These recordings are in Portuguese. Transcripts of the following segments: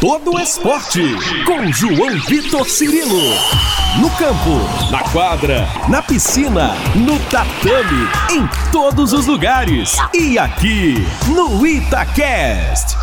todo esporte. Com João Vitor Cirilo. No campo, na quadra, na piscina, no tatame, em todos os lugares. E aqui, no Itacast.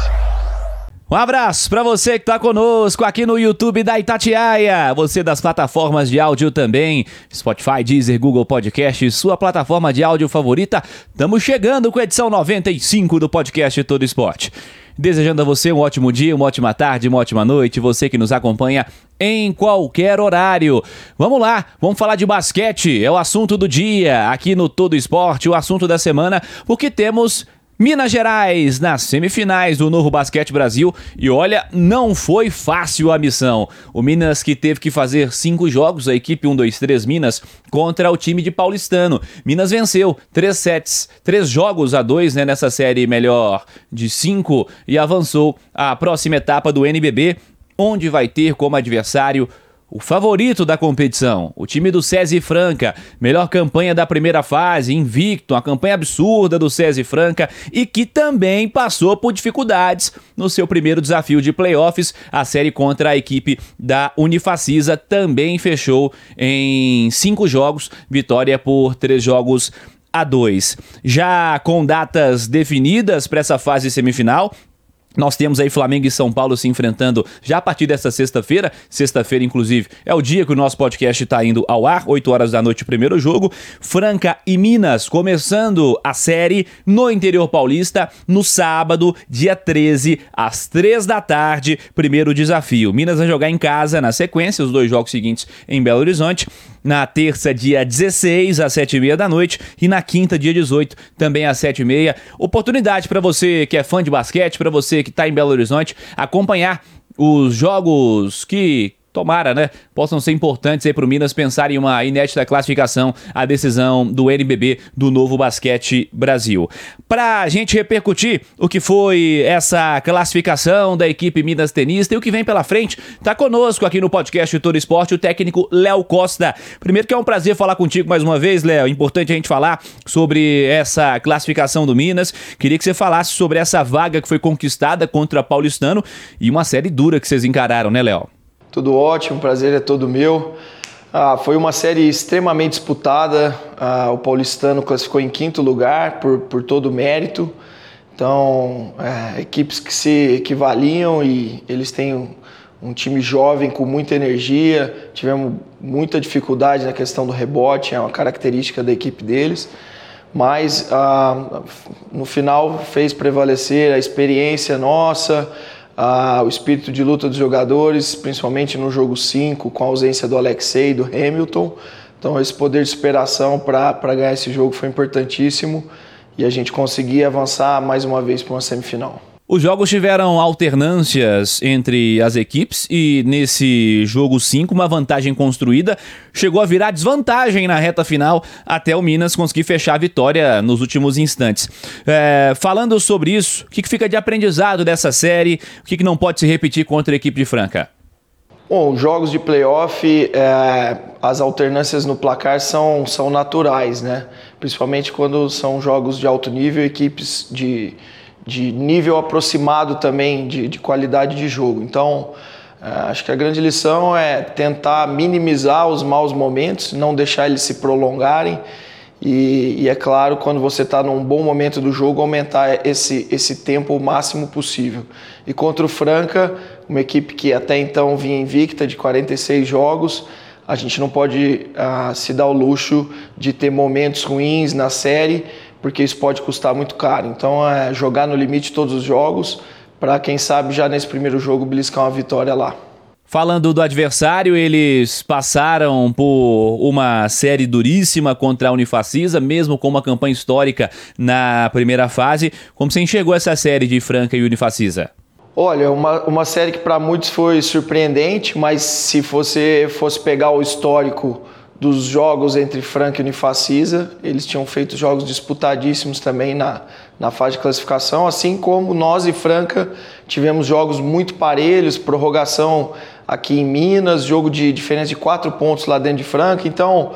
Um abraço para você que está conosco aqui no YouTube da Itatiaia, você das plataformas de áudio também, Spotify, Deezer, Google Podcast, sua plataforma de áudio favorita. Estamos chegando com a edição 95 do podcast Todo Esporte. Desejando a você um ótimo dia, uma ótima tarde, uma ótima noite, você que nos acompanha em qualquer horário. Vamos lá, vamos falar de basquete, é o assunto do dia aqui no Todo Esporte, o assunto da semana, porque temos Minas Gerais nas semifinais do Novo Basquete Brasil e olha, não foi fácil a missão. O Minas que teve que fazer cinco jogos, a equipe 1, 2, 3 Minas, contra o time de Paulistano. Minas venceu três sets, três jogos a dois né, nessa série melhor de cinco e avançou à próxima etapa do NBB, onde vai ter como adversário o favorito da competição, o time do SESI Franca, melhor campanha da primeira fase, invicto, uma campanha absurda do SESI Franca e que também passou por dificuldades no seu primeiro desafio de playoffs. A série contra a equipe da Unifacisa também fechou em cinco jogos, vitória por três jogos a dois. Já com datas definidas para essa fase semifinal, nós temos aí Flamengo e São Paulo se enfrentando já a partir dessa sexta-feira. Sexta-feira, inclusive, é o dia que o nosso podcast está indo ao ar, 8 horas da noite, primeiro jogo. Franca e Minas começando a série no interior paulista no sábado, dia 13, às 3 da tarde. Primeiro desafio. Minas vai jogar em casa na sequência, os dois jogos seguintes em Belo Horizonte na terça, dia 16, às 7h30 da noite, e na quinta, dia 18, também às 7h30. Oportunidade para você que é fã de basquete, para você que está em Belo Horizonte, acompanhar os jogos que tomara, né, possam ser importantes aí para o Minas pensar em uma inédita classificação à decisão do NBB do Novo Basquete Brasil. Para a gente repercutir o que foi essa classificação da equipe Minas Tenista e o que vem pela frente, tá conosco aqui no podcast Todo Esporte o técnico Léo Costa. Primeiro que é um prazer falar contigo mais uma vez, Léo. Importante a gente falar sobre essa classificação do Minas. Queria que você falasse sobre essa vaga que foi conquistada contra Paulistano e uma série dura que vocês encararam, né, Léo? Tudo ótimo, prazer é todo meu. Ah, foi uma série extremamente disputada. Ah, o paulistano classificou em quinto lugar por, por todo o mérito. Então, é, equipes que se equivaliam e eles têm um, um, time jovem com muita energia. Tivemos muita dificuldade na questão do rebote, é uma característica da equipe deles. Mas ah, no final fez prevalecer a experiência nossa, ah, o espírito de luta dos jogadores, principalmente no jogo 5, com a ausência do Alexei e do Hamilton. Então, esse poder de superação para ganhar esse jogo foi importantíssimo e a gente conseguir avançar mais uma vez para uma semifinal. Os jogos tiveram alternâncias entre as equipes e nesse jogo 5, uma vantagem construída chegou a virar desvantagem na reta final até o Minas conseguir fechar a vitória nos últimos instantes. É, falando sobre isso, o que fica de aprendizado dessa série? O que não pode se repetir contra a equipe de Franca? Bom, jogos de playoff, é, as alternâncias no placar são, são naturais, né? Principalmente quando são jogos de alto nível, equipes de de nível aproximado também de, de qualidade de jogo. Então, é, acho que a grande lição é tentar minimizar os maus momentos, não deixar eles se prolongarem. E, e é claro, quando você está num bom momento do jogo, aumentar esse, esse tempo o máximo possível. E contra o Franca, uma equipe que até então vinha invicta de 46 jogos, a gente não pode uh, se dar o luxo de ter momentos ruins na série porque isso pode custar muito caro. Então é jogar no limite todos os jogos para quem sabe já nesse primeiro jogo beliscar uma vitória lá. Falando do adversário, eles passaram por uma série duríssima contra a Unifacisa, mesmo com uma campanha histórica na primeira fase. Como você enxergou essa série de Franca e Unifacisa? Olha, uma, uma série que para muitos foi surpreendente, mas se você fosse pegar o histórico dos jogos entre Franca e Unifacisa. Eles tinham feito jogos disputadíssimos também na, na fase de classificação, assim como nós e Franca tivemos jogos muito parelhos, prorrogação aqui em Minas, jogo de diferença de quatro pontos lá dentro de Franca. Então,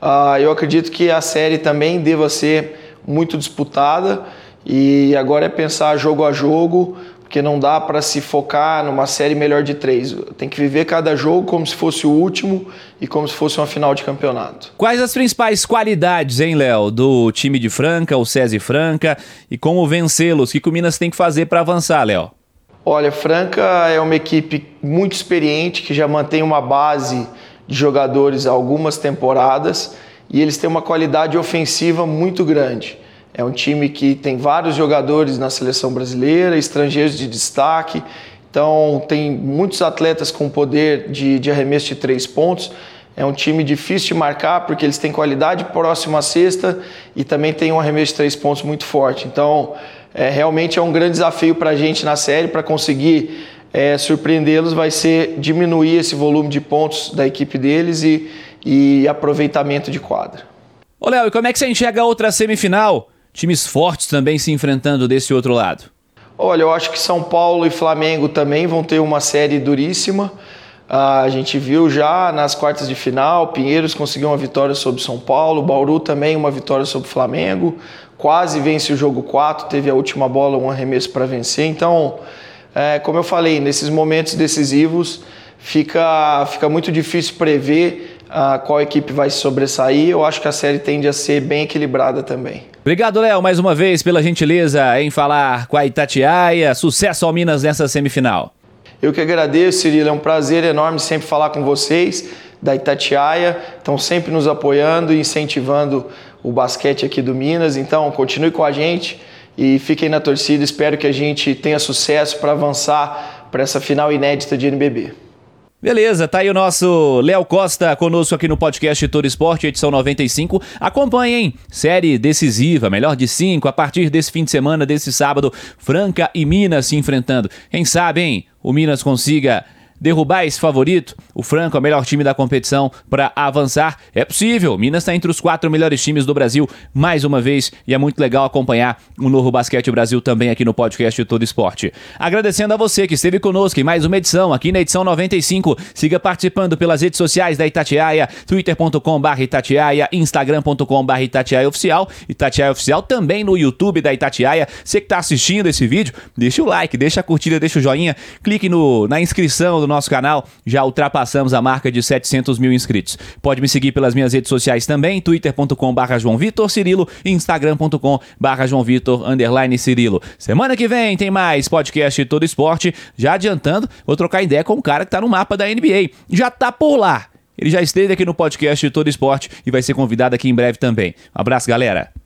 uh, eu acredito que a série também deva ser muito disputada e agora é pensar jogo a jogo, porque não dá para se focar numa série melhor de três. Tem que viver cada jogo como se fosse o último e como se fosse uma final de campeonato. Quais as principais qualidades, hein, Léo, do time de Franca, o SESI Franca, e como vencê-los? O que o Minas tem que fazer para avançar, Léo? Olha, Franca é uma equipe muito experiente que já mantém uma base de jogadores há algumas temporadas e eles têm uma qualidade ofensiva muito grande. É um time que tem vários jogadores na seleção brasileira, estrangeiros de destaque, então tem muitos atletas com poder de, de arremesso de três pontos. É um time difícil de marcar porque eles têm qualidade próxima à cesta e também tem um arremesso de três pontos muito forte. Então, é, realmente é um grande desafio para a gente na série para conseguir é, surpreendê-los. Vai ser diminuir esse volume de pontos da equipe deles e, e aproveitamento de quadra. Ô Léo, e como é que você enxerga a outra semifinal? Times fortes também se enfrentando desse outro lado? Olha, eu acho que São Paulo e Flamengo também vão ter uma série duríssima. Ah, a gente viu já nas quartas de final, Pinheiros conseguiu uma vitória sobre São Paulo, Bauru também uma vitória sobre Flamengo, quase vence o jogo 4, teve a última bola, um arremesso para vencer. Então, é, como eu falei, nesses momentos decisivos fica, fica muito difícil prever uh, qual equipe vai se sobressair. Eu acho que a série tende a ser bem equilibrada também. Obrigado, Léo, mais uma vez pela gentileza em falar com a Itatiaia. Sucesso ao Minas nessa semifinal. Eu que agradeço, Cirilo. É um prazer enorme sempre falar com vocês da Itatiaia. Estão sempre nos apoiando e incentivando o basquete aqui do Minas. Então, continue com a gente e fiquem na torcida. Espero que a gente tenha sucesso para avançar para essa final inédita de NBB. Beleza, tá aí o nosso Léo Costa conosco aqui no podcast Todo Esporte, edição 95. Acompanhem, série decisiva, melhor de cinco, a partir desse fim de semana, desse sábado, Franca e Minas se enfrentando. Quem sabe, hein, o Minas consiga derrubar esse favorito, o Franco, é o melhor time da competição, para avançar. É possível. Minas está entre os quatro melhores times do Brasil, mais uma vez, e é muito legal acompanhar o novo Basquete Brasil também aqui no podcast Todo Esporte. Agradecendo a você que esteve conosco em mais uma edição, aqui na edição 95. Siga participando pelas redes sociais da Itatiaia, twitter.com.br Itatiaia, instagram.com.br Itatiaia Oficial, Itatiaia Oficial também no YouTube da Itatiaia. Você que está assistindo esse vídeo, deixa o like, deixa a curtida, deixa o joinha, clique no, na inscrição do nosso canal, já ultrapassamos a marca de 700 mil inscritos. Pode me seguir pelas minhas redes sociais também, twitter.com.br João Vitor Cirilo e instagram.com.br João Vitor underline Cirilo. Semana que vem tem mais podcast Todo Esporte. Já adiantando, vou trocar ideia com um cara que tá no mapa da NBA. Já tá por lá. Ele já esteve aqui no podcast Todo Esporte e vai ser convidado aqui em breve também. Um abraço, galera.